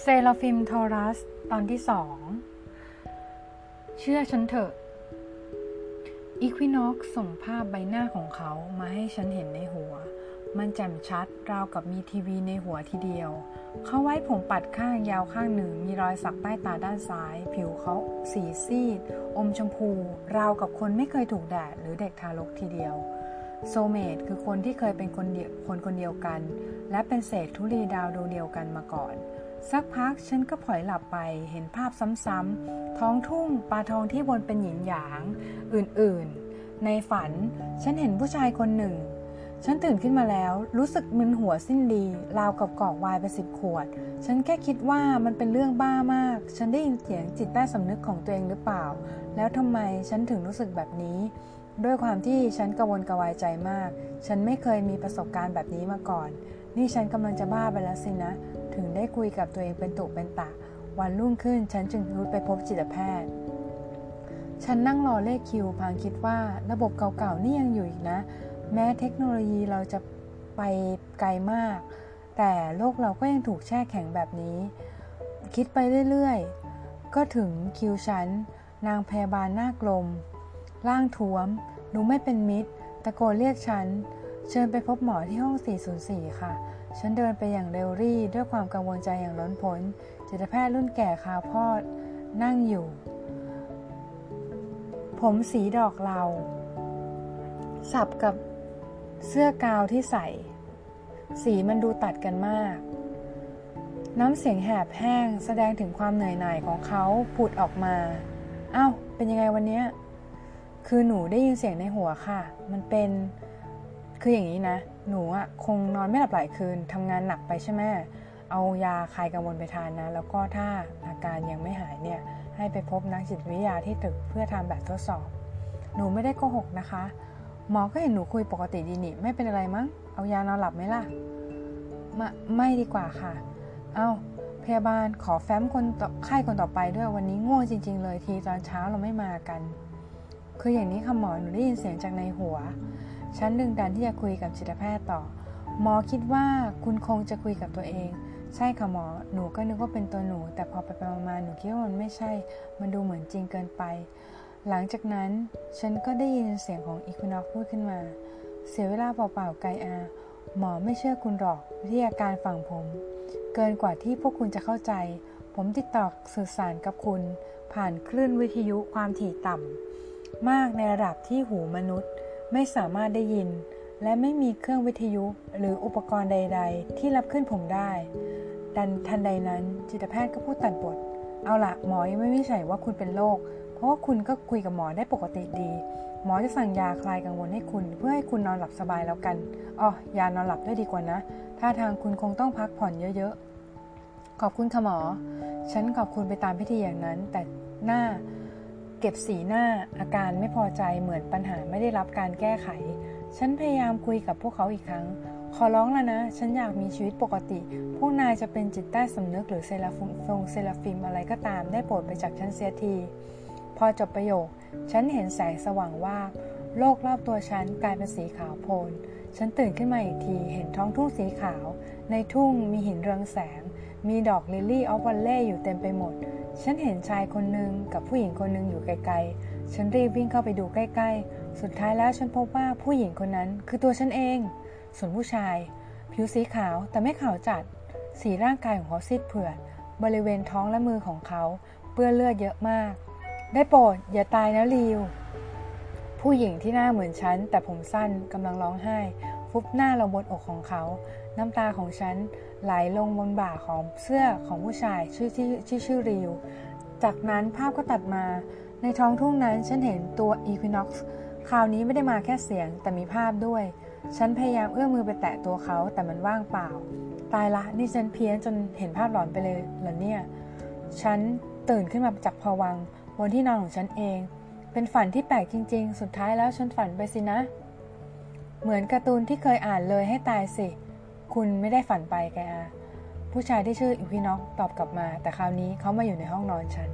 เซราฟิมทอรัส ตอนที่สอง เชื่อฉันเถอะ อีควินอกส่งภาพใบหน้าของเขามาให้ฉันเห็นในหัว มันแจ่มชัดราวกับมีทีวีในหัวทีเดียว เขาไว้ผมปัดข้างยาวข้างหนึ่ง มีรอยสักใต้ตาด้านซ้าย ผิวเขาสีซีด อมชมพู ราวกับคนไม่เคยถูกแดดหรือเด็กทารกทีเดียวโซเมตคือคนที่เคยเป็นคนเดียวคนคนเดียวกัน และเป็นเศษธุลีดาวดวงเดียวกันมาก่อน สักพักฉันก็ผลอยหลับไปเห็นภาพซ้ำๆท้องทุ่งปลาทองที่วนเป็นหยินหยาง อื่นๆ ในฝันฉันเห็นผู้ชายคนหนึ่ง ฉันตื่นขึ้นมาแล้วรู้สึกมึนหัวสิ้นดีราวกับกอกวายไปสิบขวด ฉันแค่คิดว่ามันเป็นเรื่องบ้ามาก ฉันได้ยินเสียงจิตใต้สำนึกของตัวเองหรือเปล่า แล้วทำไมฉันถึงรู้สึกแบบนี้ ด้วยความที่ฉันกระวนกระวายใจมาก ฉันไม่เคยมีประสบการณ์แบบนี้มาก่อน นี่ฉันกำลังจะบ้าไปแล้วสินะ ถึงได้คุยกับตัวเองเป็นตุเป็นตะ วันรุ่งขึ้นฉันจึงรุดไปพบจิตแพทย์ ฉันนั่งรอเลขคิวพางคิดว่าระบบเก่าๆนี่ยังอยู่อีกนะ แม้เทคโนโลยีเราจะไปไกลมาก แต่โลกเราก็ยังถูกแช่แข็งแบบนี้ คิดไปเรื่อยๆ ก็ถึงคิวฉัน นางพยาบาลหน้ากลม ร่างท้วม ดูไม่เป็นมิตร ตะโกนเรียกฉัน เชิญไปพบหมอที่ห้อง 404 ค่ะ ฉันเดินไปอย่างเร็วรี่ด้วยความกังวลใจอย่างล้นพ้นจิตแพทย์รุ่นแก่คาวพอนั่งอยู่ ผมสีดอกเรา สับกับเสื้อกาวที่ใส่ สีมันดูตัดกันมาก น้ำเสียงแหบแห้งแสดงถึงความเหนื่อยหน่ายของเขาผุดออกมาเอ้าเป็นยังไงวันเนี้ยคือหนูได้ยินเสียงในหัวค่ะ มันเป็น คืออย่างนี้นะ หนูอะคงนอนไม่หลับหลายคืนทำงานหนักไปใช่ไหมเอายาคลายกังวลไปทานนะ แล้วก็ถ้าอาการยังไม่หายเนี่ย ให้ไปพบนักจิตวิทยาที่ตึกเพื่อทำแบบทดสอบ หนูไม่ได้โกหกนะคะ หมอก็เห็นหนูคุยปกติดีนี่ไม่เป็นอะไรมั้ง เอายานอนหลับไหมล่ะไม่ไม่ดีกว่าค่ะ เอาพยาบาลขอแฟ้มคนไข้คนต่อไปด้วยวันนี้ง่วงจริง ๆ เลยทีตอนเช้าเราไม่มากัน คืออย่างนี้ค่ะหมอหนูได้ยินเสียงจากในหัว ฉันดึงดันที่จะคุยกับจิตแพทย์ต่อ หมอคิดว่าคุณคงจะคุยกับตัวเอง ใช่ค่ะหมอ หนูก็นึกว่าเป็นตัวหนู แต่พอไปไปมาหนูคิดว่ามันไม่ใช่ มันดูเหมือนจริงเกินไป หลังจากนั้นฉันก็ได้ยินเสียงของอีควินอกพูดขึ้นมา เสียเวลาเปล่าๆไกอา หมอไม่เชื่อคุณหรอกวิทยาการฝั่งผม เกินกว่าที่พวกคุณจะเข้าใจ ผมติดต่อสื่อสารกับคุณ ผ่านคลื่นวิทยุความถี่ต่ำมากในระดับที่หูมนุษย์ ไม่สามารถได้ยิน และไม่มีเครื่องวิทยุหรืออุปกรณ์ใด ๆ ที่รับขึ้นผมได้ดันทันใดนั้นจิตแพทย์ก็พูดตัดบท เอาละหมอยังไม่วิจัยว่าคุณเป็นโรคเพราะว่าคุณก็คุยกับหมอได้ปกติดี หมอจะสั่งยาคลายกังวลให้คุณ เพื่อให้คุณนอนหลับสบายแล้วกันอ๋อยานอนหลับด้วยดีกว่านะถ้าทางคุณคงต้องพักผ่อนเยอะๆขอบคุณค่ะหมอ ฉันขอบคุณไปตามพิธีอย่างนั้น แต่หน้า เก็บสีหน้าอาการไม่พอใจเหมือนปัญหาไม่ได้รับการแก้ไข ฉันพยายามคุยกับพวกเขาอีกครั้ง ขอร้องแล้วนะ ฉันอยากมีชีวิตปกติ พวกนายจะเป็นจิตใต้สำนึกหรือเซราฟิมฟงเซราฟิมอะไรก็ตามได้โปรดไปจากฉันเสียที พอจบประโยค ฉันเห็นแสงสว่างว่า โลกรอบตัวฉันกลายเป็นสีขาวโพลน ฉันตื่นขึ้นมาอีกที เห็นท้องทุ่งสีขาว ในทุ่งมีหินเรืองแสง มีดอกลิลลี่ออฟวันเล่อยู่เต็มไปหมด ฉันเห็นชายคนหนึ่งกับผู้หญิงคนหนึ่งอยู่ไกลๆ ฉันรีบวิ่งเข้าไปดูใกล้ๆ สุดท้ายแล้วฉันพบว่าผู้หญิงคนนั้นคือตัวฉันเอง ส่วนผู้ชาย ผิวสีขาวแต่ไม่ขาวจัด สีร่างกายของเขาซีดเผือด บริเวณท้องและมือของเขา เปื้อนเลือดเยอะมาก ได้โปรดอย่าตายนะลิว ผู้หญิงที่หน้าเหมือนฉัน แต่ผมสั้นกำลังร้องไห้ ฟุบหน้าลงบนอกของเขา น้ำตาของฉันไหลลงบนบ่าของเสื้อของผู้ชายชื่อที่ที่ชื่อริว จากนั้นภาพก็ตัดมา ในท้องทุ่งนั้นฉันเห็นตัวอีควินอกซ์คราวนี้ไม่ได้มาแค่เสียงแต่มีภาพด้วย ฉันพยายามเอื้อมมือไปแตะตัวเขาแต่มันว่างเปล่า ตายละนี่ฉันเพี้ยนจนเห็นภาพหลอนไปเลยเหรอเนี่ย ฉันตื่นขึ้นมาจากภวังบนที่นอนของฉันเอง เป็นฝันที่แปลกจริง ๆ สุดท้ายแล้วฉันฝันไปสินะ เหมือนการ์ตูนที่เคยอ่านเลยให้ตายสิ คุณไม่ได้ฝันไปแกอาผู้ชายที่ชื่ออิพิน็อกตอบกลับมา แต่คราวนี้เขามาอยู่ในห้องนอนฉัน